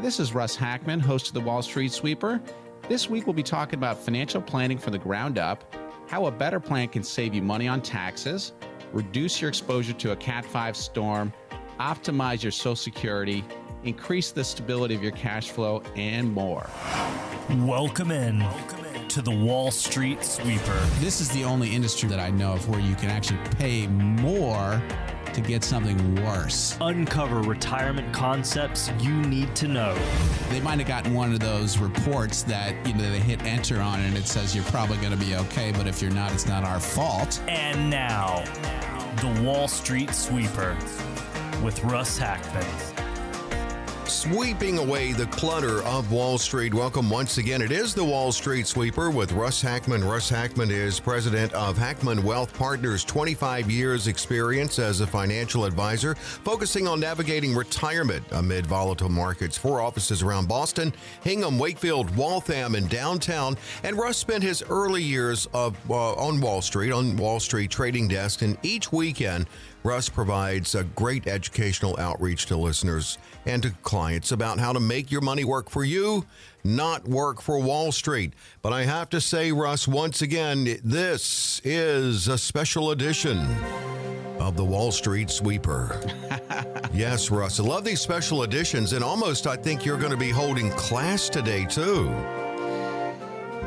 Hi, this is Russ Hackmann, host of the Wall Street Sweeper. This week we'll be talking about financial planning from the ground up, how a better plan can save you money on taxes, reduce your exposure to a Cat 5 storm, optimize your Social Security, increase the stability of your cash flow, and more. Welcome in to the Wall Street Sweeper. This is the only industry that I know of where you can actually pay more to get something worse. Uncover retirement concepts you need to know. They might have gotten one of those reports that you know they hit enter on and it says you're probably going to be okay, but if you're not, it's not our fault. And now, the Wall Street Sweeper with Russ Hackmann. Sweeping away the clutter of Wall Street. Welcome once again. It is the Wall Street Sweeper with Russ Hackmann. Russ Hackmann is president of Hackmann Wealth Partners, 25 years experience as a financial advisor, focusing on navigating retirement amid volatile markets. Four offices around Boston, Hingham, Wakefield, Waltham, and downtown. And Russ spent his early years of uh, on Wall Street, on Wall Street trading desk, and each weekend Russ provides a great educational outreach to listeners and to clients about how to make your money work for you, not work for Wall Street. But I have to say, Russ, once again, this is a special edition of the Wall Street Sweeper. yes, Russ, I love these special editions, and almost I think you're going to be holding class today, too.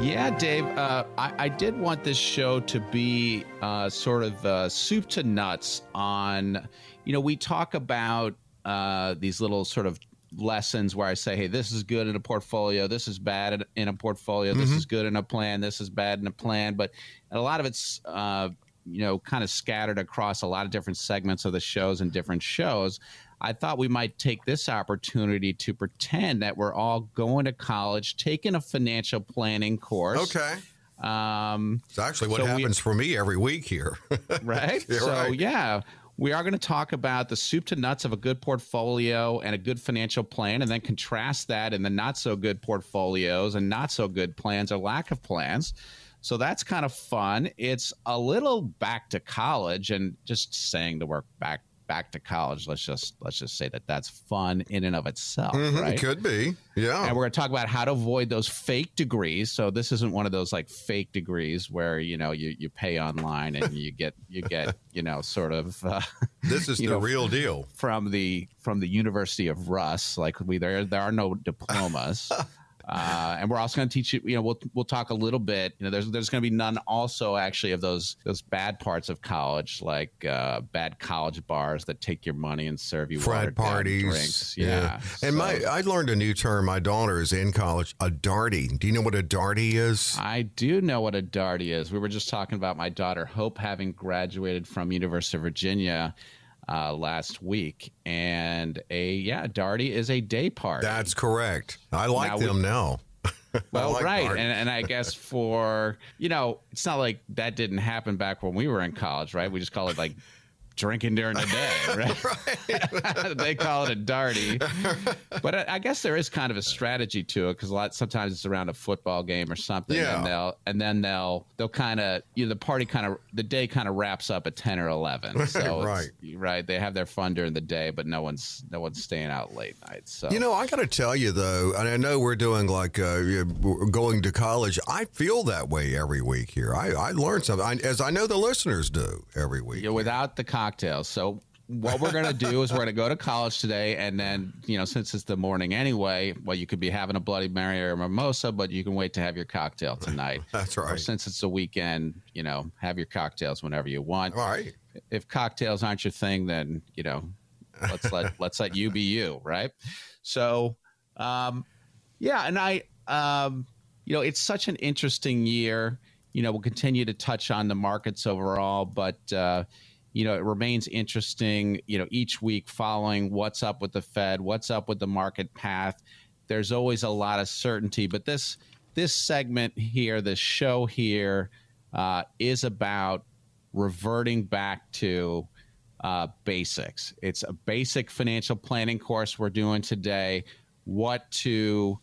Yeah, Dave, uh, I, I, did want this show to be uh, sort of uh, soup to nuts on, you know, we talk about uh, these little sort of lessons where I say, hey, this is good in a portfolio, this is bad in a portfolio, this mm-hmm. is good in a plan, this is bad in a plan. But a lot of it's, uh, you know, kind of scattered across a lot of different segments of the shows and different shows. I thought we might take this opportunity to pretend that we're all going to college, taking a financial planning course. Okay. Um, it's actually what so happens we, for me every week here. right? so, right. yeah, we are going to talk about the soup to nuts of a good portfolio and a good financial plan, and then contrast that in the not so good portfolios and not so good plans or lack of plans. So that's kind of fun. It's a little back to college and just saying the word back back to college. Let's just let's just say that that's fun in and of itself. Mm-hmm, right? It could be, yeah. And we're going to talk about how to avoid those fake degrees. So this isn't one of those like fake degrees where you know you you pay online and you get you get you know sort of. Uh, this is the know, real deal from the from the University of Russ. Like we there there are no diplomas. Uh, and we're also going to teach you. You know, we'll we'll talk a little bit. You know, there's there's going to be none also actually of those those bad parts of college, like uh, bad college bars that take your money and serve you frat parties, drinks. Yeah, yeah. and so, my I learned a new term. My daughter is in college. A darty. Do you know what a darty is? I do know what a darty is. We were just talking about my daughter Hope having graduated from University of Virginia uh, last week, and a yeah, Darty is a day party. That's correct. I like now them we, now. well, like right, and, and I guess for you know, it's not like that didn't happen back when we were in college, right? We just call it like drinking during the day, right? they call it a darty. But I, I, guess there is kind of a strategy to it because a lot sometimes it's around a football game or something, yeah. and they'll and then they'll they'll kind of you know the party kind of the day kind of wraps up at ten or eleven. So right, right. They have their fun during the day, but no one's no one's staying out late nights. So you know, I got to tell you though, and I know we're doing like uh, going to college. I feel that way every week here. I I learn something, I, as I know the listeners do every week. Yeah, without the cocktails. So what we're going to do is we're going to go to college today and then you know since it's the morning anyway well you could be having a bloody mary or a mimosa but you can wait to have your cocktail tonight. That's right. or since it's a weekend you know have your cocktails whenever you want. All right. If cocktails aren't your thing then you know let's let let's let you be you right? So um yeah and i um you know it's such an interesting year. You know we'll continue to touch on the markets overall but uh you know, it remains interesting, you know, each week following what's up with the Fed, what's up with the market path. There's always a lot of certainty, but this this segment here, this show here, uh, is about reverting back to uh, basics. It's a basic financial planning course we're doing today. What to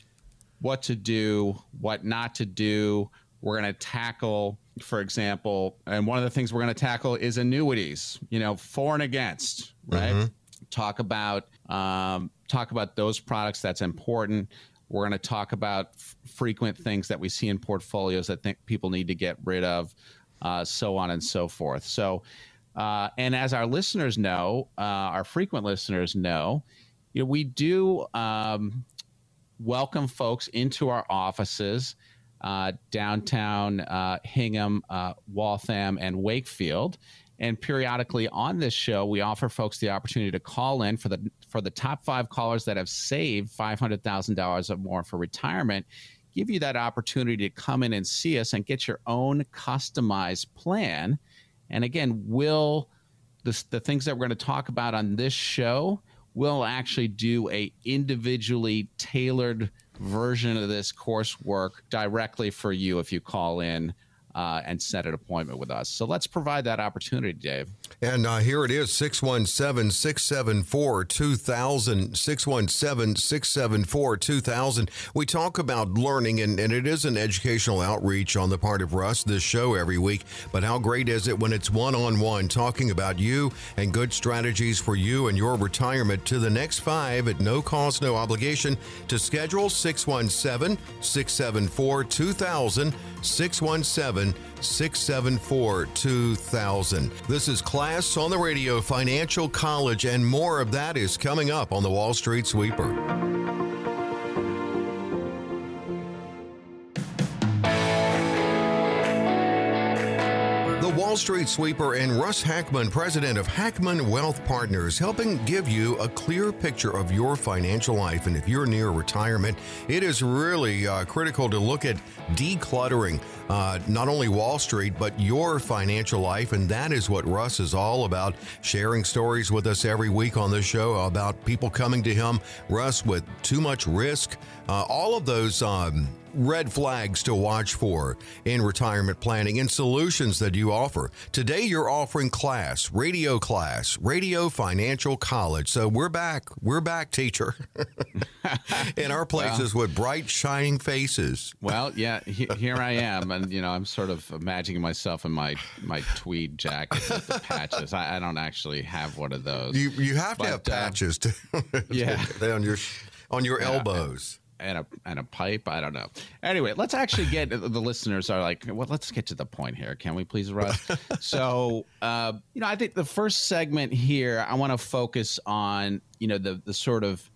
what to do, what not to do. We're going to tackle for example, and one of the things we're going to tackle is annuities, you know, for and against, right? Mm-hmm. talk about um, talk about those products that's important. We're going to talk about f- frequent things that we see in portfolios that think people need to get rid of, uh, so on and so forth. So, uh, and as our listeners know, uh, our frequent listeners know, you know, we do um, welcome folks into our offices uh, downtown uh, Hingham, uh, Waltham, and Wakefield. And periodically on this show, we offer folks the opportunity to call in for the for the top five callers that have saved five hundred thousand dollars or more for retirement. Give you that opportunity to come in and see us and get your own customized plan. And again, will the, the things that we're going to talk about on this show will actually do a individually tailored version of this coursework directly for you if you call in uh, and set an appointment with us. So let's provide that opportunity, Dave. And uh, here it is 617 674 2000. 617 674 2000. We talk about learning, and, and it is an educational outreach on the part of Russ, this show every week. But how great is it when it's one on one talking about you and good strategies for you and your retirement to the next five at no cost, no obligation to schedule 617 674 2000. 617 674 2000. This is Class on the Radio Financial College, and more of that is coming up on the Wall Street Sweeper. The Wall Street Sweeper and Russ Hackmann, president of Hackmann Wealth Partners, helping give you a clear picture of your financial life. And if you're near retirement, it is really uh, critical to look at decluttering uh, not only Wall Street, but your financial life. And that is what Russ is all about, sharing stories with us every week on this show about people coming to him, Russ, with too much risk. Uh, all of those um, red flags to watch for in retirement planning and solutions that you offer. Today, you're offering class, radio class, radio financial college. So we're back. We're back, teacher, in our places well, with bright, shining faces. Well, yeah, he, here I am. And, you know, I'm sort of imagining myself in my, my tweed jacket with the patches. I, I don't actually have one of those. You, you have but, to have uh, patches uh, to, yeah. on your, on your yeah, elbows and a and a pipe. I don't know. Anyway, let's actually get the listeners are like, well, let's get to the point here. Can we please, Russ? so, uh, you know, I think the first segment here, I want to focus on you know the the sort of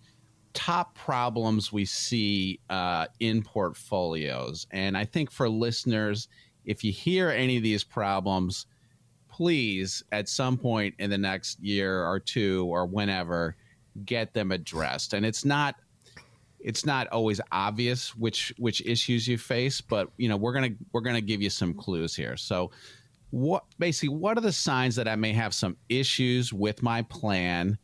top problems we see uh, in portfolios, and I think for listeners, if you hear any of these problems, please at some point in the next year or two or whenever get them addressed. And it's not it's not always obvious which which issues you face, but you know we're gonna we're gonna give you some clues here. So, what basically what are the signs that I may have some issues with my plan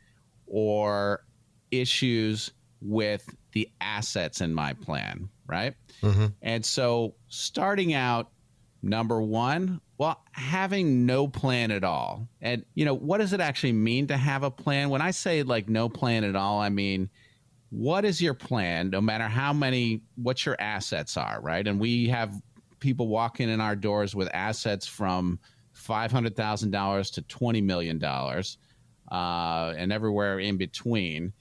or issues with the assets in my plan, right? Mm-hmm. And so, starting out, number one, well, having no plan at all. And, you know, what does it actually mean to have a plan? When I say like no plan at all, I mean, what is your plan no matter how many what your assets are right and we have people walking in our doors with assets from $500000 to $20 million uh, and everywhere in between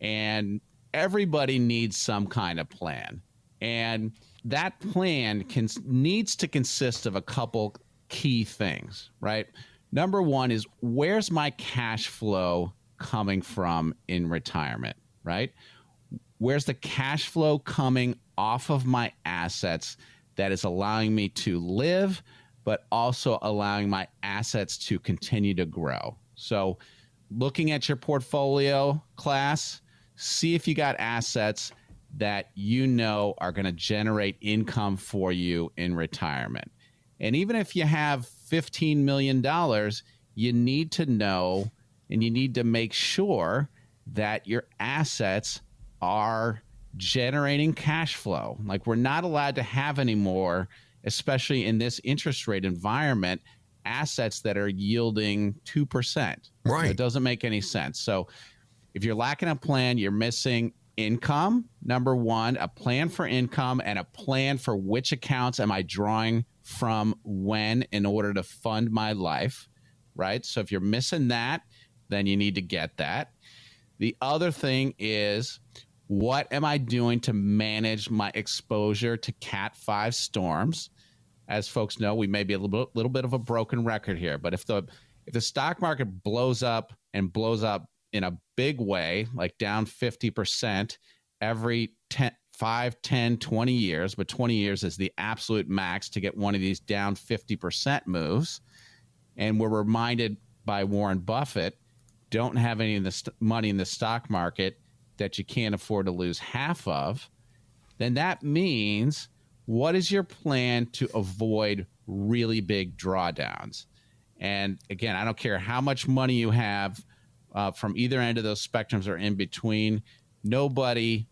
and everybody needs some kind of plan and that plan can needs to consist of a couple key things right number one is where's my cash flow coming from in retirement right? Where's the cash flow coming off of my assets that is allowing me to live, but also allowing my assets to continue to grow? So, looking at your portfolio class, see if you got assets that you know are going to generate income for you in retirement. And even if you have $15 million, you need to know and you need to make sure that your assets are generating cash flow. Like we're not allowed to have anymore, especially in this interest rate environment, assets that are yielding 2%. Right. It doesn't make any sense. So if you're lacking a plan, you're missing income, number one, a plan for income and a plan for which accounts am I drawing from when in order to fund my life, right? So if you're missing that, then you need to get that. The other thing is what am I doing to manage my exposure to Cat 5 storms? As folks know, we may be a little bit, little bit of a broken record here, but if the if the stock market blows up and blows up in a big way, like down 50% every 10, 5, 10, 20 years, but 20 years is the absolute max to get one of these down 50% moves. And we're reminded by Warren Buffett don't have any of the st- money in the stock market that you can't afford to lose half of, then that means what is your plan to avoid really big drawdowns? And again, I don't care how much money you have uh, from either end of those spectrums or in between. Nobody,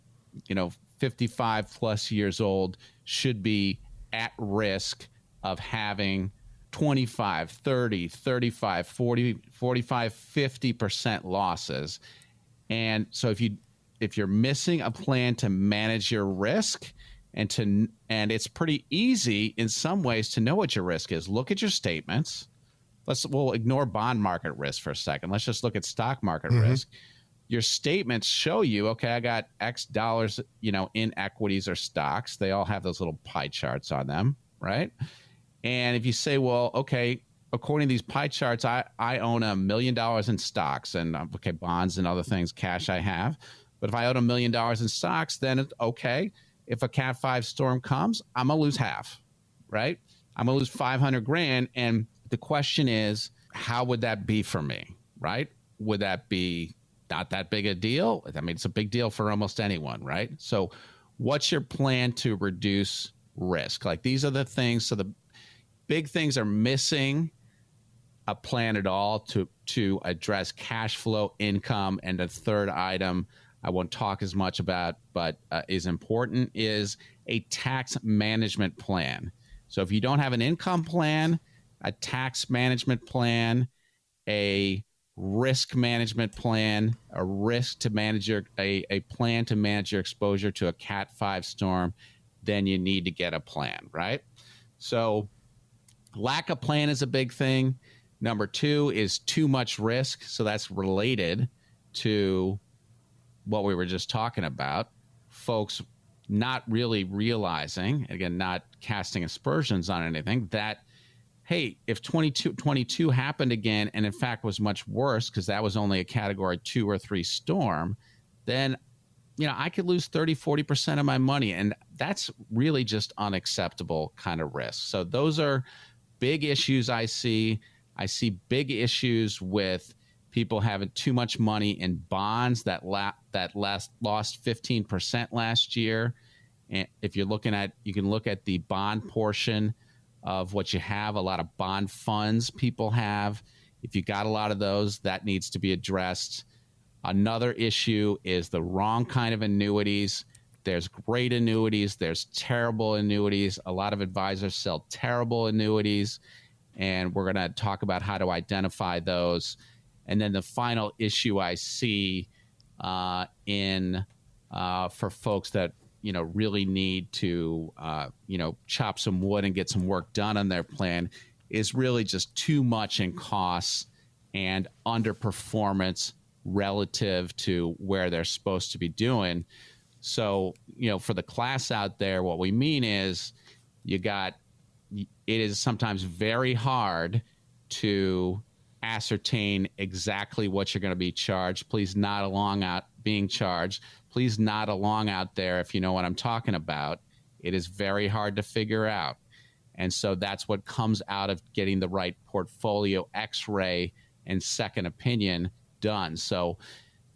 you know, 55 plus years old should be at risk of having 25, 30, 35, 40, 45, 50% losses. And so if you if you're missing a plan to manage your risk and to and it's pretty easy in some ways to know what your risk is look at your statements let's we'll ignore bond market risk for a second let's just look at stock market mm-hmm. risk your statements show you okay i got x dollars you know in equities or stocks they all have those little pie charts on them right and if you say well okay according to these pie charts i i own a million dollars in stocks and okay bonds and other things cash i have but if I own a million dollars in stocks, then it's okay. If a Cat 5 storm comes, I'm going to lose half, right? I'm going to lose 500 grand. And the question is, how would that be for me, right? Would that be not that big a deal? I mean, it's a big deal for almost anyone, right? So, what's your plan to reduce risk? Like, these are the things. So, the big things are missing a plan at all to to address cash flow income and a third item I won't talk as much about, but uh, is important is a tax management plan. So if you don't have an income plan, a tax management plan, a risk management plan, a risk to manage your a, a plan to manage your exposure to a cat 5 storm, then you need to get a plan, right? So lack of plan is a big thing. Number 2 is too much risk, so that's related to what we were just talking about, folks not really realizing, again, not casting aspersions on anything, that, hey, if 22, 22 happened again and in fact was much worse because that was only a category two or three storm, then, you know, I could lose 30, 40% of my money. And that's really just unacceptable kind of risk. So those are big issues I see. I see big issues with people having too much money in bonds that la- that last lost 15% last year. And if you're looking at you can look at the bond portion of what you have, a lot of bond funds people have. If you got a lot of those, that needs to be addressed. Another issue is the wrong kind of annuities. There's great annuities, there's terrible annuities. A lot of advisors sell terrible annuities, and we're going to talk about how to identify those. And then the final issue I see uh, in uh, for folks that you know really need to uh, you know chop some wood and get some work done on their plan is really just too much in costs and underperformance relative to where they're supposed to be doing. So, you know, for the class out there, what we mean is you got it is sometimes very hard to ascertain exactly what you're going to be charged. Please not along out being charged. Please nod along out there if you know what I'm talking about. It is very hard to figure out. And so that's what comes out of getting the right portfolio x ray and second opinion done. So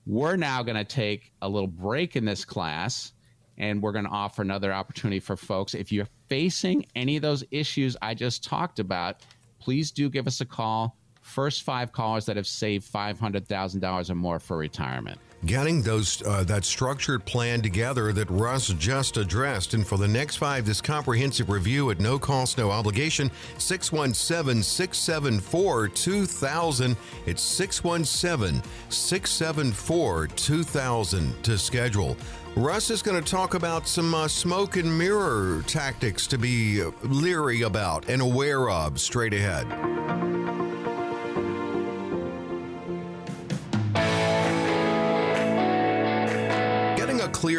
we're now going to take a little break in this class and we're going to offer another opportunity for folks. If you're facing any of those issues I just talked about, please do give us a call first five callers that have saved $500,000 or more for retirement. Getting those uh, that structured plan together that Russ just addressed. And for the next five, this comprehensive review at no cost, no obligation, 617 674 2000. It's 617 674 2000 to schedule. Russ is going to talk about some uh, smoke and mirror tactics to be leery about and aware of straight ahead.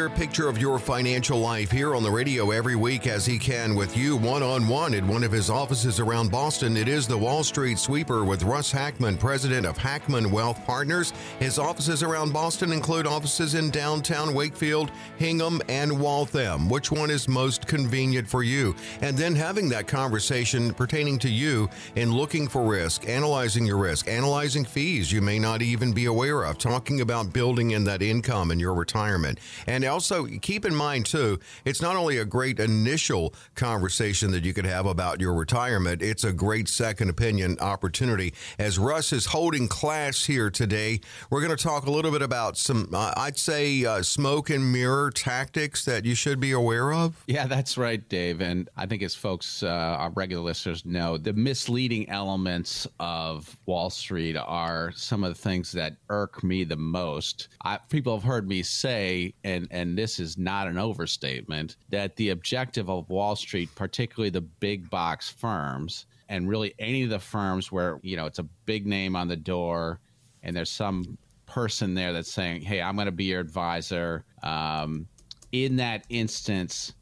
Clear picture of your financial life here on the radio every week as he can with you one on one at one of his offices around Boston. It is the Wall Street Sweeper with Russ Hackmann, president of Hackmann Wealth Partners. His offices around Boston include offices in downtown Wakefield, Hingham, and Waltham. Which one is most convenient for you? And then having that conversation pertaining to you in looking for risk, analyzing your risk, analyzing fees you may not even be aware of, talking about building in that income in your retirement. And also keep in mind, too, it's not only a great initial conversation that you could have about your retirement, it's a great second opinion opportunity. As Russ is holding class here today, we're going to talk a little bit about some, uh, I'd say, uh, smoke and mirror tactics that you should be aware of. Yeah, that's right, Dave. And I think as folks, uh, our regular listeners know, the misleading elements of Wall Street are some of the things that irk me the most. I, people have heard me say, and and this is not an overstatement, that the objective of Wall Street, particularly the big box firms, and really any of the firms where you know it's a big name on the door, and there's some person there that's saying, "Hey, I'm going to be your advisor." Um, in that instance,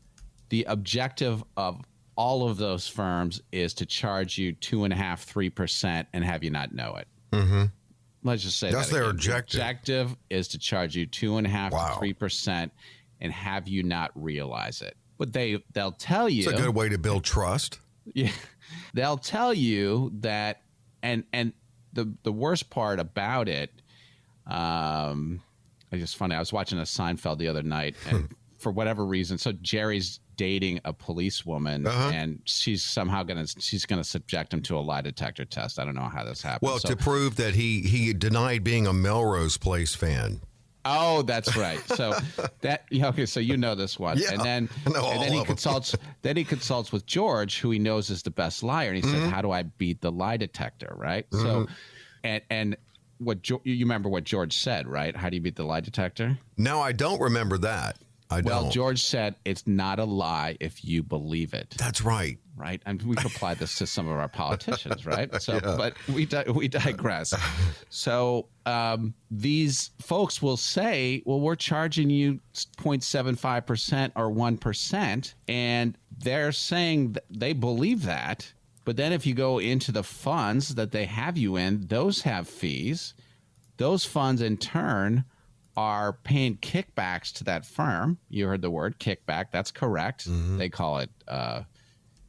the objective of all of those firms is to charge you two and a half, three percent, and have you not know it. Mm-hmm. Let's just say That's that their again. objective. The objective is to charge you two and a half Wow. to three percent, and have you not realize it. But they they'll tell you It's a good way to build trust. yeah, they'll tell you that, and and the the worst part about it, um, it's just funny. I was watching a Seinfeld the other night, and for whatever reason, so Jerry's dating a policewoman, Uh-huh. and she's somehow gonna she's gonna subject him to a lie detector test. I don't know how this happened. Well, So- to prove that he he denied being a Melrose Place fan. Oh, that's right. So that okay. So you know this one, Yeah, and then I know all and then he consults. Then he consults with George, who he knows is the best liar, and he Mm-hmm. said, "How do I beat the lie detector?" Right. So, and and what you remember what George said, right? How do you beat the lie detector? Now I don't remember that. I Well, don't. George said it's not a lie if you believe it. That's right. right? And we could apply this to some of our politicians, right? So, but we di- we digress. So um, these folks will say, "Well, we're charging you 0.75 percent or one percent," and they're saying th- they believe that. But then, if you go into the funds that they have you in, those have fees. Those funds, in turn, are paying kickbacks to that firm. You heard the word kickback. That's correct. They call it uh,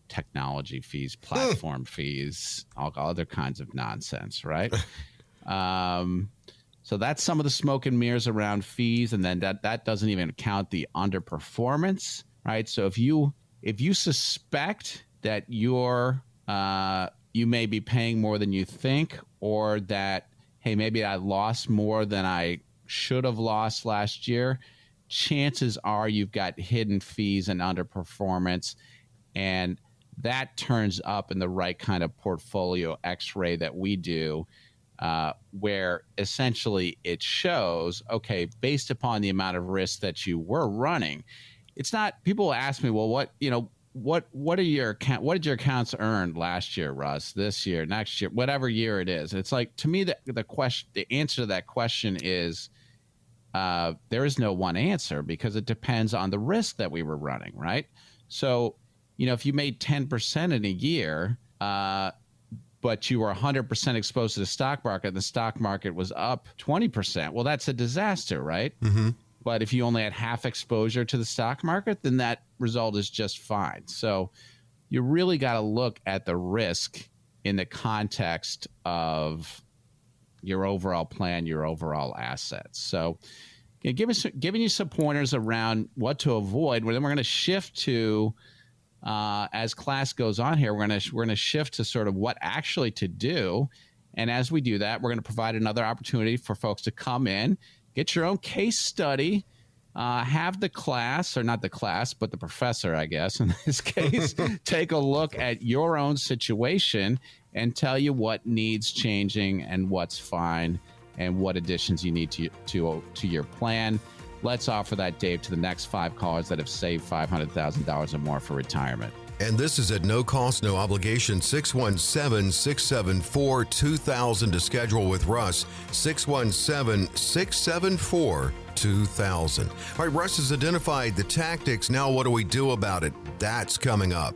technology fees, platform fees, all other kinds of nonsense, right? um, so that's some of the smoke and mirrors around fees, and then that that doesn't even count the underperformance, right? So if you if you suspect that you're uh, you may be paying more than you think, or that hey maybe I lost more than I should have lost last year, chances are you've got hidden fees and underperformance, and that turns up in the right kind of portfolio X-ray that we do uh, where essentially it shows, okay, based upon the amount of risk that you were running, it's not. People ask me, well, what you know, what what are your account? What did your accounts earn last year, Russ? This year, next year, whatever year it is. It's like to me, the the question, the answer to that question is. Uh, there is no one answer because it depends on the risk that we were running, right? So, you know, if you made 10% in a year, uh, but you were 100% exposed to the stock market and the stock market was up 20%, well, that's a disaster, right? Mm-hmm. But if you only had half exposure to the stock market, then that result is just fine. So you really got to look at the risk in the context of your overall plan, your overall assets. So, yeah, give us giving you some pointers around what to avoid. Well, then we're going to shift to uh, as class goes on here. We're going to we're going to shift to sort of what actually to do, and as we do that, we're going to provide another opportunity for folks to come in, get your own case study. Uh, have the class, or not the class, but the professor, I guess, in this case, take a look at your own situation and tell you what needs changing and what's fine and what additions you need to to to your plan. Let's offer that, Dave, to the next five callers that have saved five hundred thousand dollars or more for retirement. And this is at no cost, no obligation. 617 674 2000 to schedule with Russ. 617 674 2000. All right, Russ has identified the tactics. Now, what do we do about it? That's coming up.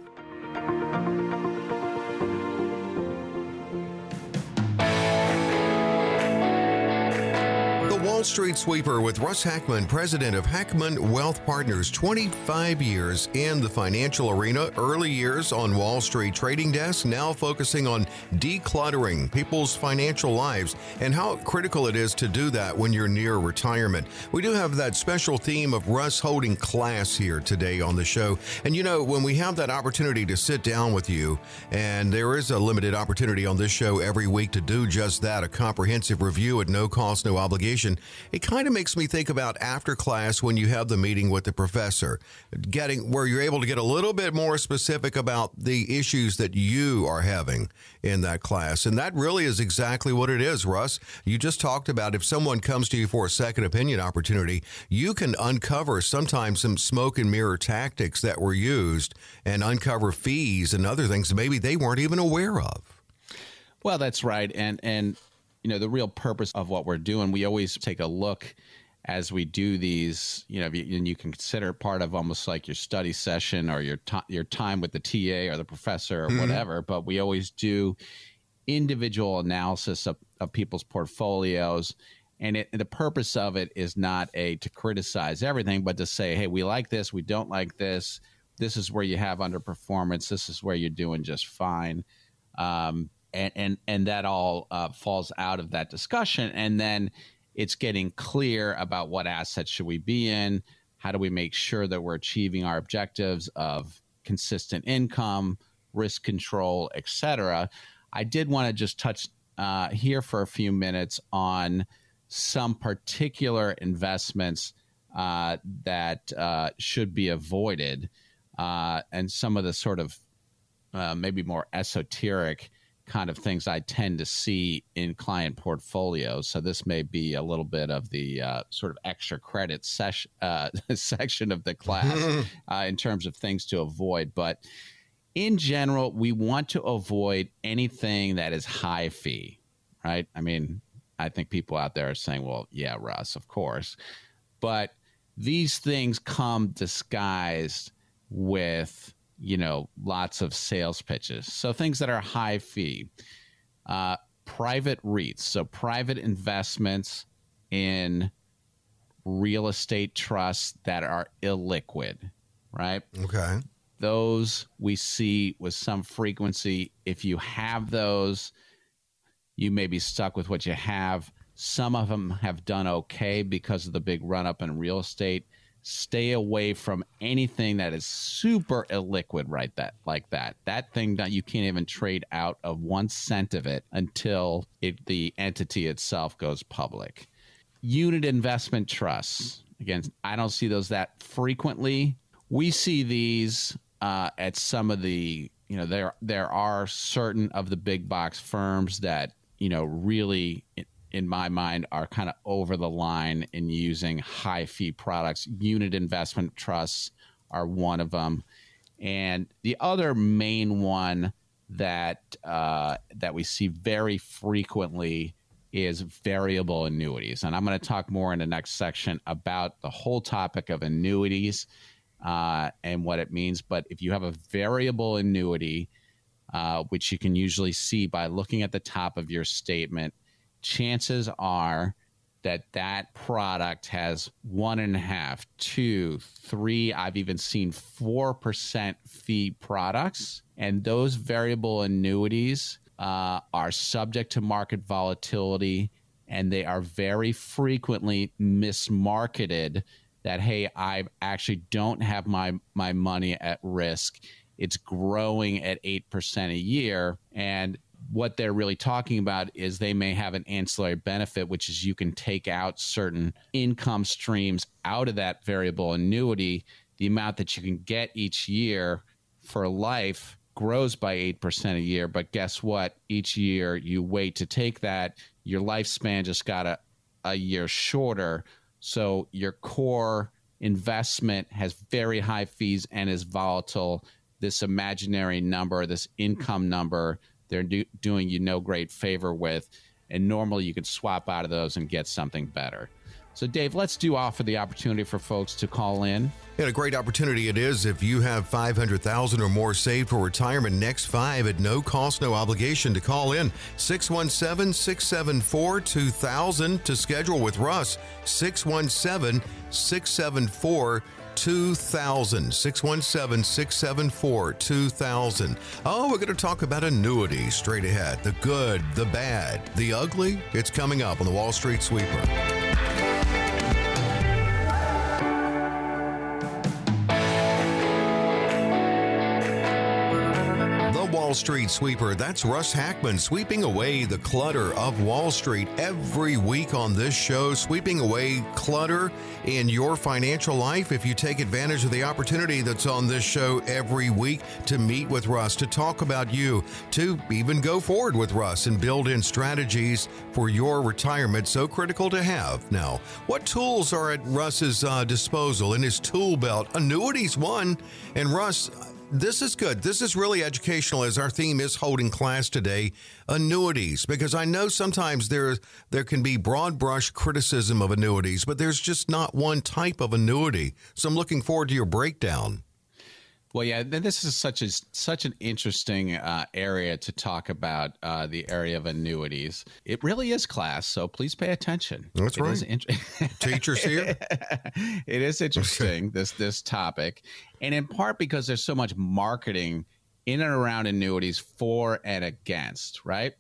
Street Sweeper with Russ Hackmann, president of Hackmann Wealth Partners, 25 years in the financial arena, early years on Wall Street trading desk, now focusing on decluttering people's financial lives and how critical it is to do that when you're near retirement. We do have that special theme of Russ holding class here today on the show. And you know, when we have that opportunity to sit down with you, and there is a limited opportunity on this show every week to do just that, a comprehensive review at no cost, no obligation it kind of makes me think about after class when you have the meeting with the professor, getting where you're able to get a little bit more specific about the issues that you are having in that class. And that really is exactly what it is, Russ. You just talked about if someone comes to you for a second opinion opportunity, you can uncover sometimes some smoke and mirror tactics that were used and uncover fees and other things maybe they weren't even aware of. Well, that's right. And and you know the real purpose of what we're doing. We always take a look as we do these you know and you can consider part of almost like your study session or your t- your time with the TA or the professor or mm-hmm. whatever but we always do individual analysis of, of people's portfolios. And it, the purpose of it is not a to criticize everything but to say hey we like this we don't like this this is where you have underperformance this is where you're doing just fine. Um, and and and that all uh, falls out of that discussion. And then it's getting clear about what assets should we be in. How do we make sure that we're achieving our objectives of consistent income risk control etc i did want to just touch uh, here for a few minutes on some particular investments uh, that uh, should be avoided uh, and some of the sort of uh, maybe more esoteric kind of things I tend to see in client portfolios. So this may be a little bit of the uh, sort of extra credit sesh, uh, section of the class uh, in terms of things to avoid. But in general, we want to avoid anything that is high fee, right? I mean, I think people out there are saying, well, yeah, Russ, of course. But these things come disguised with you know, lots of sales pitches. So things that are high fee, uh, private REITs, so private investments in real estate trusts that are illiquid, right? Okay. Those we see with some frequency. If you have those, you may be stuck with what you have. Some of them have done okay because of the big run up in real estate stay away from anything that is super illiquid right that like that. That thing that you can't even trade out of one cent of it until it, the entity itself goes public. Unit investment trusts. Again i don't see those that frequently. We see these uh, at some of the you know there there are certain of the big box firms that you know really in my mind, are kind of over the line in using high fee products. Unit investment trusts are one of them, and the other main one that uh, that we see very frequently is variable annuities, and I'm going to talk more in the next section about the whole topic of annuities uh, and what it means. But if you have a variable annuity, uh, which you can usually see by looking at the top of your statement chances are that that product has one and a half, two, three, I've even seen 4% fee products. And those variable annuities uh, are subject to market volatility and they are very frequently mismarketed that, hey, I actually don't have my, my money at risk. It's growing at 8% a year. And what they're really talking about is they may have an ancillary benefit, which is you can take out certain income streams out of that variable annuity. The amount that you can get each year for life grows by 8% a year. But guess what? Each year you wait to take that, your lifespan just got a, a year shorter. So your core investment has very high fees and is volatile this imaginary number, this income number, they're do- doing you no great favor with. And normally you could swap out of those and get something better. So, Dave, let's do offer the opportunity for folks to call in. And a great opportunity it is if you have 500,000 or more saved for retirement next 5 at no cost no obligation to call in 617-674-2000 to schedule with Russ 617-674 2000 617 674 2000 oh we're going to talk about annuities straight ahead. The good the bad the ugly. It's coming up on the wall street sweeper Street Sweeper. That's Russ Hackmann sweeping away the clutter of Wall Street every week on this show, sweeping away clutter in your financial life. If you take advantage of the opportunity that's on this show every week to meet with Russ, to talk about you, to even go forward with Russ and build in strategies for your retirement, so critical to have. Now, what tools are at Russ's uh, disposal in his tool belt? Annuities, one. And Russ, this is good. This is really educational as our theme is holding class today. Annuities, because I know sometimes there there can be broad brush criticism of annuities, but there's just not one type of annuity. So I'm looking forward to your breakdown. Well, yeah, this is such a such an interesting uh, area to talk about uh, the area of annuities. It really is class, so please pay attention. That's it right. Int- Teachers here. it is interesting this this topic, and in part because there's so much marketing in and around annuities for and against, right?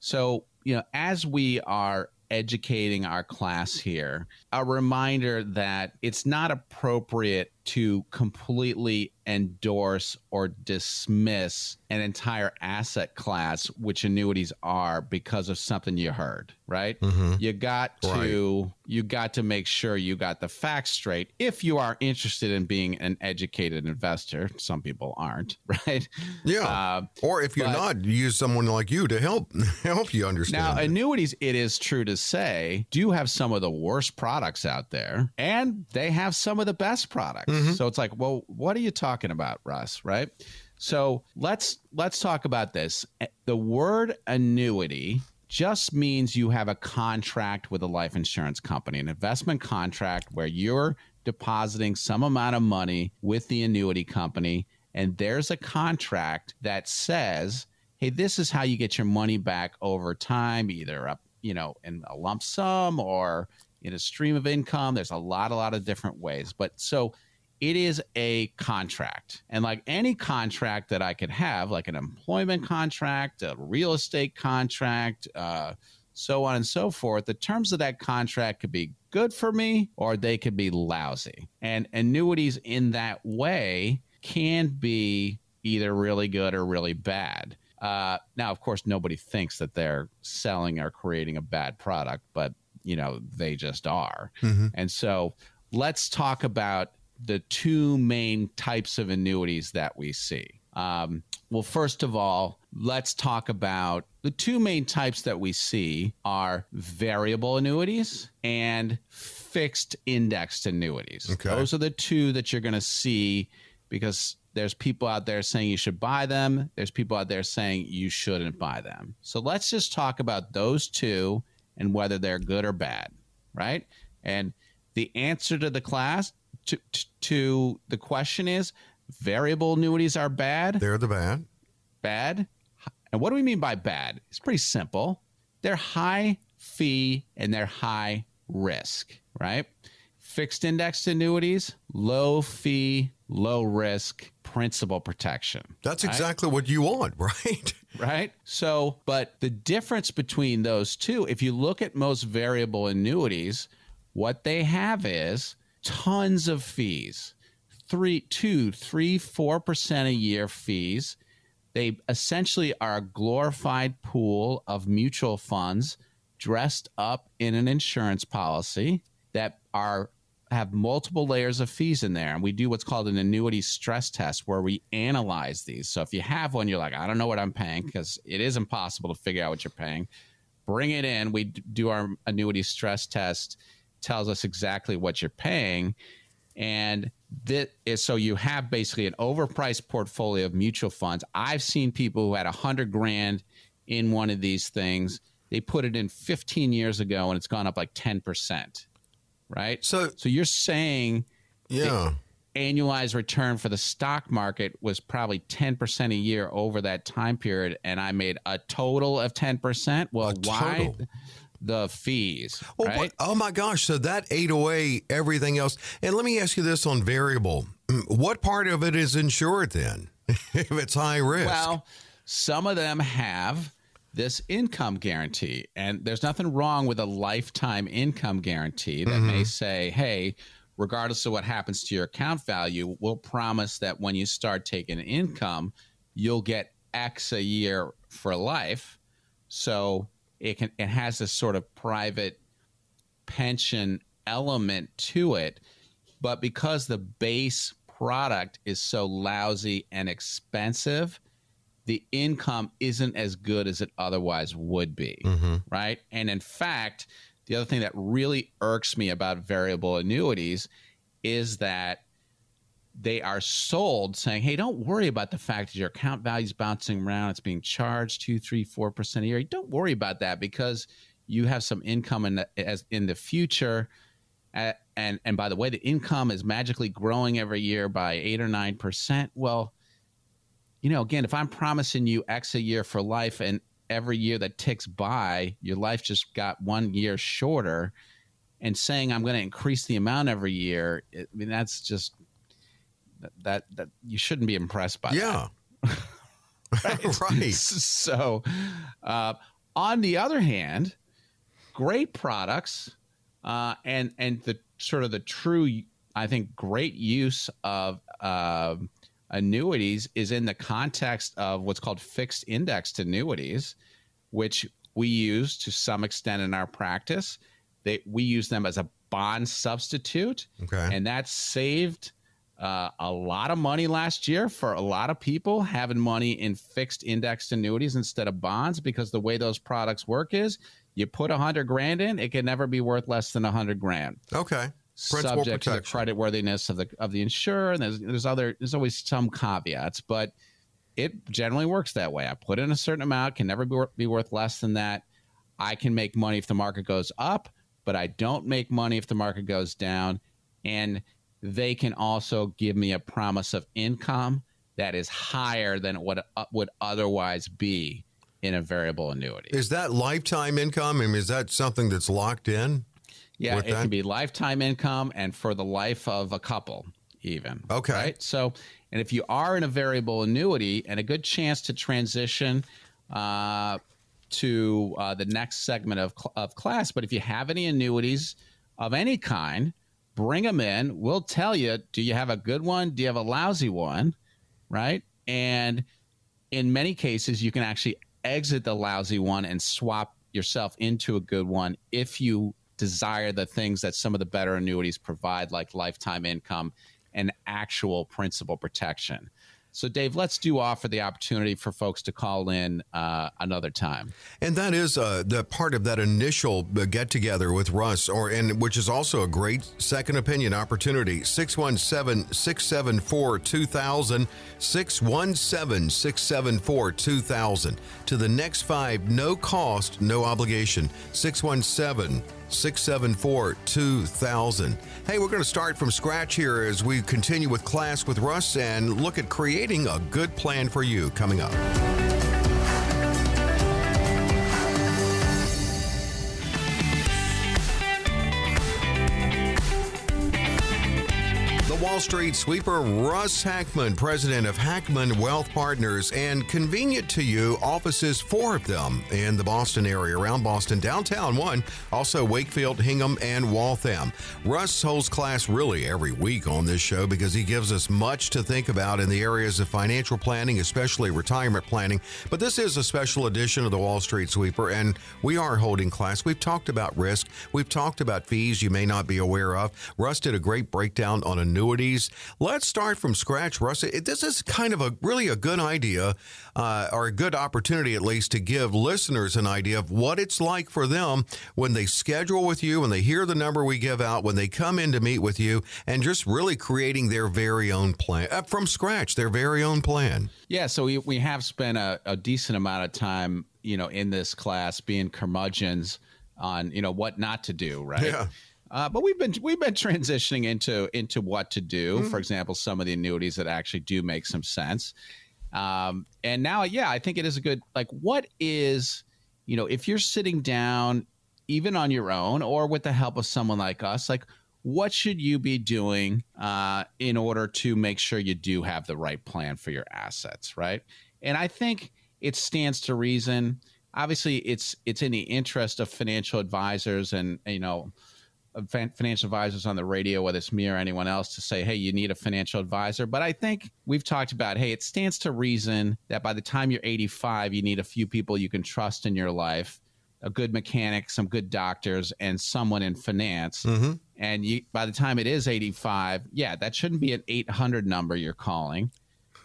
So you know, as we are educating our class here, a reminder that it's not appropriate to completely endorse or dismiss an entire asset class, which annuities are, because of something you heard. Right? Mm-hmm. You got to right. you got to make sure you got the facts straight. If you are interested in being an educated investor, some people aren't, right? Yeah. Uh, or if you're but, not, use someone like you to help help you understand. Now, annuities, it is true to say, do have some of the worst products out there, and they have some of the best products. Mm-hmm. So it's like, well, what are you talking about, Russ? Right? So let's let's talk about this. The word annuity just means you have a contract with a life insurance company, an investment contract where you're depositing some amount of money with the annuity company, and there's a contract that says, "Hey, this is how you get your money back over time, either up, you know, in a lump sum or in a stream of income." There's a lot, a lot of different ways, but so it is a contract. And like any contract that I could have, like an employment contract, a real estate contract, uh, so on and so forth, the terms of that contract could be good for me or they could be lousy. And annuities in that way can be either really good or really bad. Uh, now, of course, nobody thinks that they're selling or creating a bad product, but you know they just are. Mm-hmm. And so, let's talk about the two main types of annuities that we see. Um, well, first of all, let's talk about the two main types that we see are variable annuities and fixed indexed annuities. Okay. Those are the two that you're going to see because there's people out there saying you should buy them. There's people out there saying you shouldn't buy them. So let's just talk about those two and whether they're good or bad, right? And the answer to the class to, to the question is variable annuities are bad. They're the bad. Bad. And what do we mean by bad? It's pretty simple. They're high fee and they're high risk, right? Fixed indexed annuities, low fee, low risk, principal protection. That's right? exactly what you want, right? right? So, but the difference between those two, if you look at most variable annuities, what they have is tons of fees three, two, three, four percent a year fees. They essentially are a glorified pool of mutual funds dressed up in an insurance policy that are have multiple layers of fees in there. And we do what's called an annuity stress test where we analyze these. So if you have one, you're like, I don't know what I'm paying because it is impossible to figure out what you're paying. Bring it in. We do our annuity stress test tells us exactly what you're paying. And that is so you have basically an overpriced portfolio of mutual funds. I've seen people who had a hundred grand in one of these things. They put it in 15 years ago and it's gone up like 10%. Right. So, So you're saying yeah. annualized return for the stock market was probably 10% a year over that time period and I made a total of 10%. Well, A why total. The fees, Well, right? what- oh my gosh. So that ate away everything else. And let me ask you this on variable. Mm, what part of it is insured then? if it's high risk. Well, some of them have this income guarantee, and there's nothing wrong with a lifetime income guarantee that may mm-hmm. say, hey, regardless of what happens to your account value, we'll promise that when you start taking income, you'll get X a year for life. So it can it has this sort of private pension element to it, but because the base product is so lousy and expensive, the income isn't as good as it otherwise would be, mm-hmm. right? And in fact, the other thing that really irks me about variable annuities is that they are sold saying, "Hey, don't worry about the fact that your account value is bouncing around; it's being charged two, three, four percent a year. Don't worry about that because you have some income in the, as in the future." And and by the way, the income is magically growing every year by eight or nine percent. Well, you know, again, if I'm promising you X a year for life, and every year that ticks by, your life just got one year shorter, and saying I'm going to increase the amount every year, I mean, that's just that that, that you shouldn't be impressed by. that yeah. right. so, uh, on the other hand, great products uh, and and the sort of the true, I think, great use of uh, annuities is in the context of what's called fixed indexed annuities, which we use to some extent in our practice. They, we use them as a bond substitute Okay. and that saved uh, a lot of money last year for a lot of people having money in fixed indexed annuities instead of bonds because the way those products work is you put a hundred grand in, it can never be worth less than a hundred grand, okay. Principal subject to the protection. credit worthiness of the of the insurer. And there's there's other there's always some caveats, but it generally works that way. I put in a certain amount, can never be, be worth less than that. I can make money if the market goes up, but I don't make money if the market goes down. And they can also give me a promise of income that is higher than what uh, would otherwise be in a variable annuity. Is that lifetime income? I mean, is that something that's locked in? Yeah, it that? can be lifetime income and for the life of a couple, even. Okay. Right. So, and if you are in a variable annuity and a good chance to transition uh, to uh, the next segment of, cl- of class, but if you have any annuities of any kind, bring them in. We'll tell you do you have a good one? Do you have a lousy one? Right. And in many cases, you can actually exit the lousy one and swap yourself into a good one if you desire the things that some of the better annuities provide, like lifetime income and actual principal protection. So, Dave, let's do offer the opportunity for folks to call in uh, another time. And that is uh, the part of that initial get together with Russ, or and which is also a great second opinion opportunity. 617 674 2000. 617 674 2000. To the next five, no cost, no obligation. 617 674 2000. Hey, we're going to start from scratch here as we continue with class with Russ and look at creating a good plan for you coming up. Wall Street sweeper Russ Hackmann, president of Hackmann Wealth Partners, and convenient to you, offices four of them in the Boston area, around Boston, downtown one, also Wakefield, Hingham, and Waltham. Russ holds class really every week on this show because he gives us much to think about in the areas of financial planning, especially retirement planning. But this is a special edition of the Wall Street Sweeper, and we are holding class. We've talked about risk, we've talked about fees you may not be aware of. Russ did a great breakdown on annuities Let's start from scratch, Russ. It, this is kind of a really a good idea, uh, or a good opportunity at least, to give listeners an idea of what it's like for them when they schedule with you, when they hear the number we give out, when they come in to meet with you, and just really creating their very own plan uh, from scratch, their very own plan. Yeah, so we, we have spent a, a decent amount of time, you know, in this class being curmudgeons on, you know, what not to do, right? Yeah. Uh, but we've been we've been transitioning into into what to do. Mm-hmm. For example, some of the annuities that actually do make some sense. Um, and now, yeah, I think it is a good like. What is you know if you're sitting down, even on your own or with the help of someone like us, like what should you be doing uh, in order to make sure you do have the right plan for your assets, right? And I think it stands to reason. Obviously, it's it's in the interest of financial advisors and you know financial advisors on the radio, whether it's me or anyone else, to say, hey, you need a financial advisor. But I think we've talked about, hey, it stands to reason that by the time you're 85, you need a few people you can trust in your life a good mechanic, some good doctors, and someone in finance. Mm-hmm. And you, by the time it is 85, yeah, that shouldn't be an 800 number you're calling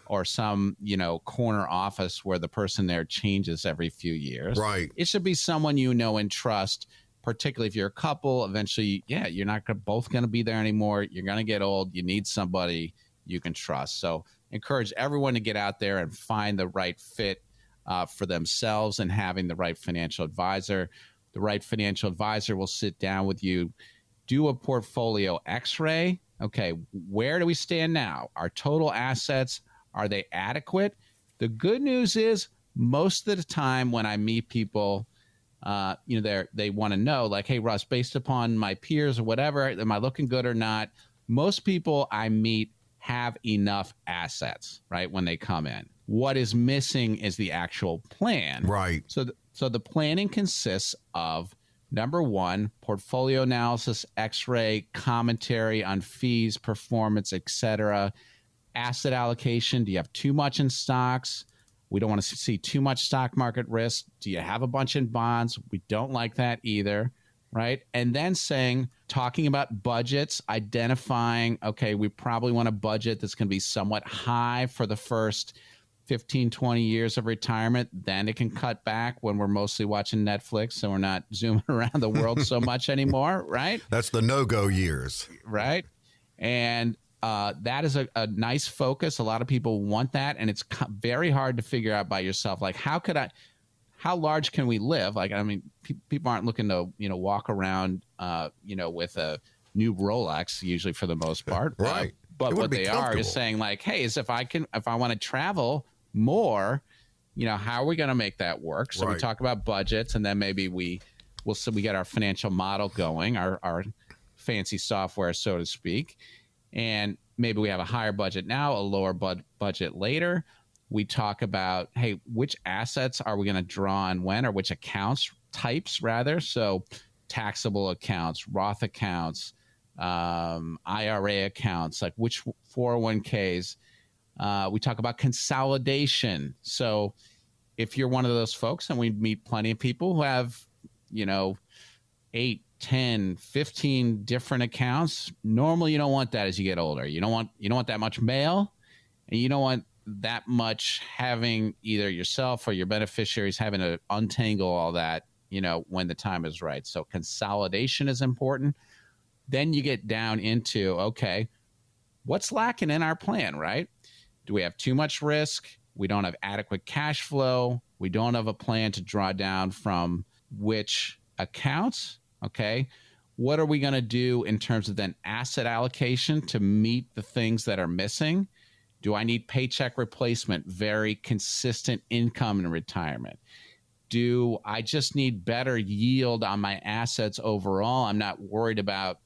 or some, you know, corner office where the person there changes every few years. Right. It should be someone you know and trust particularly if you're a couple eventually yeah you're not gonna, both going to be there anymore. You're going to get old. You need somebody you can trust. So encourage everyone to get out there and find the right fit uh, for themselves and having the right financial advisor. The right financial advisor will sit down with you do a portfolio x-ray. Okay where do we stand now? Our total assets are they adequate? The good news is most of the time when i meet people uh, you know, they they want to know, like, hey, Russ, based upon my peers or whatever, am I looking good or not? Most people I meet have enough assets, right? When they come in, what is missing is the actual plan, right? So, th- so the planning consists of number one, portfolio analysis, X-ray, commentary on fees, performance, etc. Asset allocation. Do you have too much in stocks? We don't want to see too much stock market risk. Do you have a bunch in bonds? We don't like that either. Right. And then saying, talking about budgets, identifying, okay, we probably want a budget that's going to be somewhat high for the first 15, 20 years of retirement. Then it can cut back when we're mostly watching Netflix. and we're not zooming around the world so much anymore. Right. That's the no go years. Right. And uh, that is a, a, nice focus. A lot of people want that, and it's very hard to figure out by yourself. Like, how could I? How large can we live? Like, I mean, pe- people aren't looking to you know walk around, uh, you know, with a new Rolex usually for the most part, right? Uh, but what they are is saying like, hey, is if I can, if I want to travel more, you know, how are we going to make that work? So right. we talk about budgets, and then maybe we, we'll so we get our financial model going, our our fancy software, so to speak and maybe we have a higher budget now, a lower bud- budget later. We talk about, hey, which assets are we going to draw on when, or which accounts types rather? So, taxable accounts, Roth accounts, um, IRA accounts, like which 401ks. Uh, we talk about consolidation. So, if you're one of those folks, and we meet plenty of people who have, you know, eight, 10 15 different accounts. Normally you don't want that as you get older. You don't want you don't want that much mail and you don't want that much having either yourself or your beneficiaries having to untangle all that you know when the time is right. So consolidation is important. Then you get down into okay what's lacking in our plan right? Do we have too much risk? We don't have adequate cash flow. We don't have a plan to draw down from which accounts Okay. What are we going to do in terms of then asset allocation to meet the things that are missing? Do I need paycheck replacement, very consistent income in retirement? Do I just need better yield on my assets overall? I'm not worried about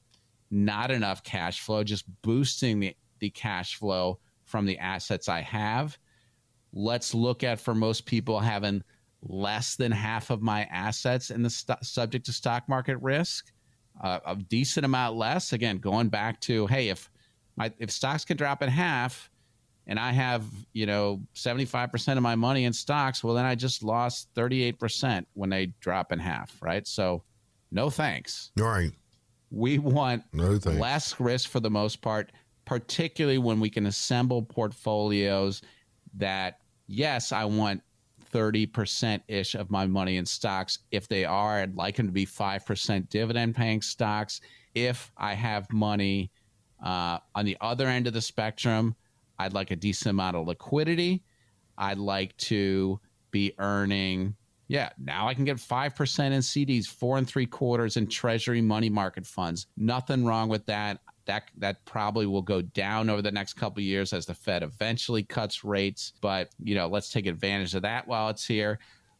not enough cash flow, just boosting the, the cash flow from the assets I have. Let's look at for most people having less than half of my assets in the st- subject to stock market risk, uh, a decent amount less. Again, going back to hey, if my if stocks can drop in half, and I have you know seventy five percent of my money in stocks, well then I just lost thirty eight percent when they drop in half, right? So, no thanks. All right. We want no less risk for the most part. particularly when we can assemble portfolios that, yes, I want 30% ish of my money in stocks. If they are, I'd like them to be 5% dividend paying stocks. If I have money uh, on the other end of the spectrum, I'd like a decent amount of liquidity. I'd like to be earning, yeah, now I can get 5% in CDs, four and three quarters in treasury money market funds. Nothing wrong with that that that probably will go down over the next couple years as the Fed eventually cuts rates. But you know, let's take advantage of that while it's here.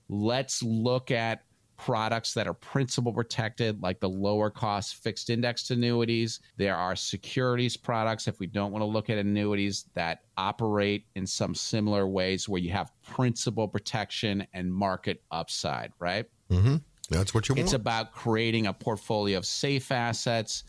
Let's look at products that are principal protected, like the lower cost fixed indexed annuities. There are securities products, if we don't want to look at annuities, that operate in some similar ways where you have principal protection and market upside, right? Mm-hmm. That's what you want. It's about creating a portfolio of safe assets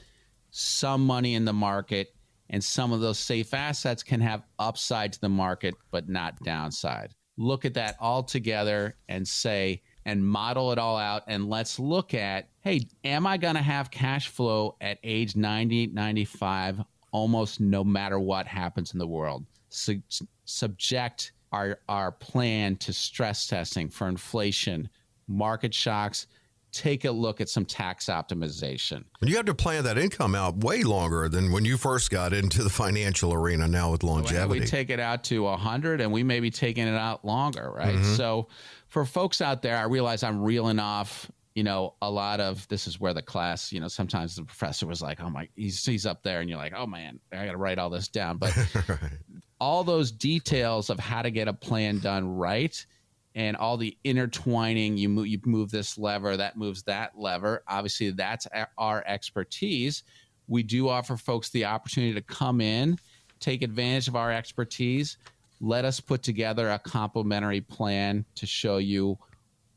some money in the market, and some of those safe assets can have upside to the market, but not downside. Look at that all together and say, and model it all out. And let's look at hey, am I going to have cash flow at age 90, 95, almost no matter what happens in the world? Su- subject our, our plan to stress testing for inflation, market shocks, take a look at some tax optimization. You have to plan that income out way longer than when you first got into the financial arena now with longevity. we take it out to 100 and we may be taking it out longer, right? Mm-hmm. So for folks out there, I realize I'm reeling off you know, a lot of this is where the class, you know, sometimes the professor was like, oh my, he's, he's up there and you're like, oh man, I got to write all this down. But all those details of how to get a plan done right and all the intertwining you move you move this lever that moves that lever. Obviously that's our expertise. We do offer folks the opportunity to come in take advantage of our expertise. Let us put together a complimentary plan to show you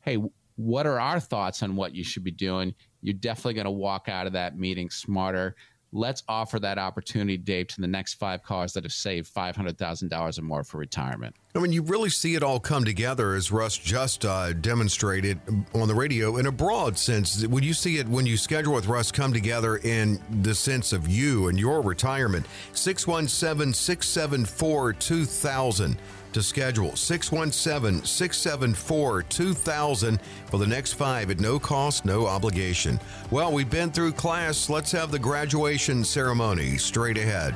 hey what are our thoughts on what you should be doing? You're definitely going to walk out of that meeting smarter let's offer that opportunity, Dave, to the next five cars that have saved $500,000 or more for retirement. I mean, you really see it all come together as Russ just uh, demonstrated on the radio in a broad sense. When you see it, when you schedule with Russ come together in the sense of you and your retirement, 617 674 2000 to schedule 617 674 2000 for the next five at no cost, no obligation. Well, we've been through class. Let's have the graduation ceremony straight ahead.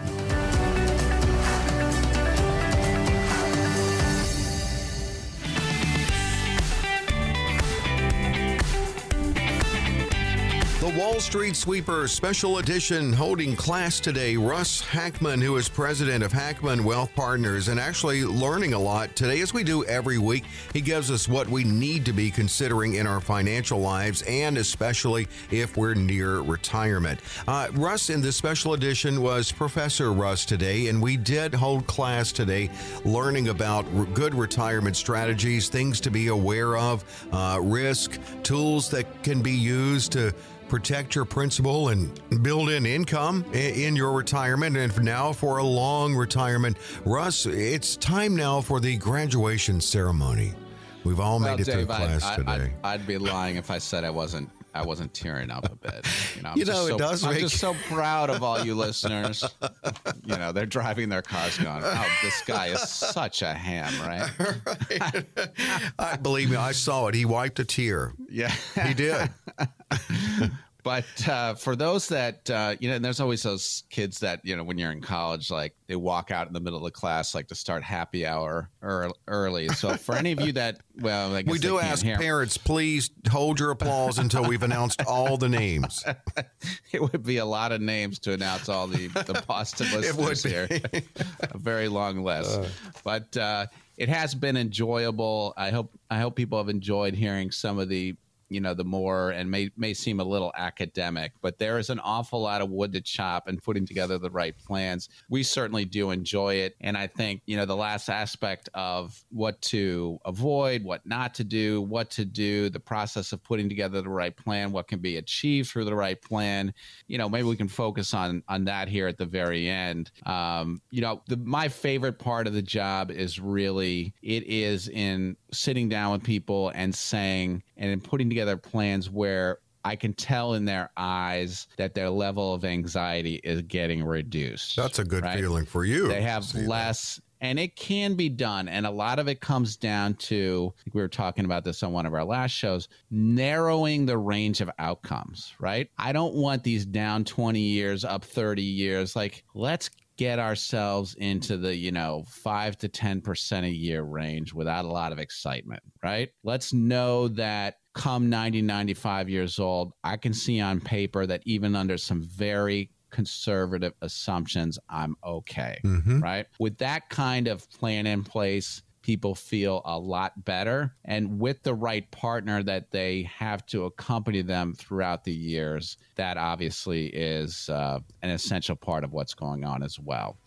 Street Sweeper Special Edition holding class today. Russ Hackmann, who is president of Hackmann Wealth Partners, and actually learning a lot today, as we do every week. He gives us what we need to be considering in our financial lives, and especially if we're near retirement. Uh, Russ, in this special edition, was Professor Russ today, and we did hold class today learning about good retirement strategies, things to be aware of, uh, risk, tools that can be used to protect your principal and build in income in your retirement and for now for a long retirement. Russ, it's time now for the graduation ceremony. We've all well, made it Dave, through class I, today. I'd, I'd be lying if I said I wasn't I wasn't tearing up a bit. You know, I'm you know it so, does. I'm make... just so proud of all you listeners. you know, they're driving their cars, going, "Oh, this guy is such a ham, right?" right. I believe me, I saw it. He wiped a tear. Yeah, he did. But uh, for those that uh, you know, and there's always those kids that you know when you're in college, like they walk out in the middle of the class, like to start happy hour early. So for any of you that, well, we do ask hear. parents, please hold your applause until we've announced all the names. it would be a lot of names to announce all the the Boston listeners here. a very long list, uh. but. Uh, it has been enjoyable. I hope I hope people have enjoyed hearing some of the you know the more and may may seem a little academic but there is an awful lot of wood to chop and putting together the right plans. We certainly do enjoy it. And i think you know the last aspect of what to avoid what not to do what to do the process of putting together the right plan what can be achieved through the right plan. You know maybe we can focus on on that here at the very end. Um, you know the, my favorite part of the job is really it is in sitting down with people and saying and in putting together plans where I can tell in their eyes that their level of anxiety is getting reduced. That's a good right? feeling for you. They have See that. less and it can be done and a lot of it comes down to we were talking about this on one of our last shows narrowing the range of outcomes right i don't want these down 20 years up 30 years like let's get ourselves into the you know 5 to 10% a year range without a lot of excitement right let's know that come 90 95 years old i can see on paper that even under some very conservative assumptions, I'm okay. Mhm. Right. With that kind of plan in place, people feel a lot better. And with the right partner that they have to accompany them throughout the years, that obviously is uh, an essential part of what's going on as well.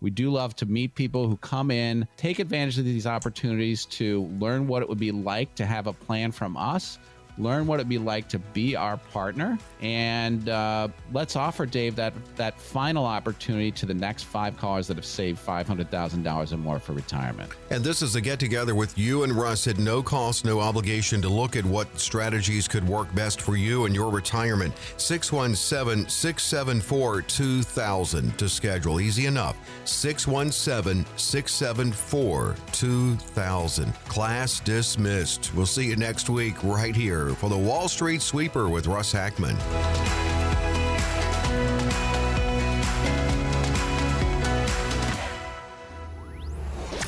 We do love to meet people who come in, take advantage of these opportunities to learn what it would be like to have a plan from us, learn what it'd be like to be our partner, and uh, let's offer Dave that that final opportunity to the next five callers that have saved five hundred thousand dollars or more for retirement. And this is a get together with you and Russ at no cost, no obligation to look at what strategies could work best for you and your retirement. 617 674 2000 to schedule. Easy enough. 617 674 2000. Class dismissed. We'll see you next week right here for the Wall Street Sweeper with Russ Hackmann.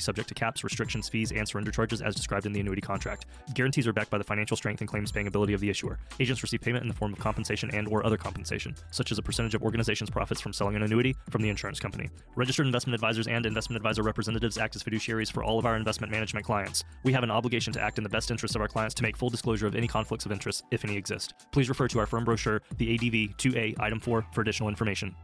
subject to caps, restrictions, fees, and surrender charges as described in the annuity contract. Guarantees are backed by the financial strength and claims paying ability of the issuer. Agents receive payment in the form of compensation and or other compensation, such as a percentage of organization's profits from selling an annuity from the insurance company. Registered investment advisors and investment advisor representatives act as fiduciaries for all of our investment management clients. We have an obligation to act in the best interest of our clients to make full disclosure of any conflicts of interest, if any exist. Please refer to our firm brochure, the ADV 2A Item 4, for additional information.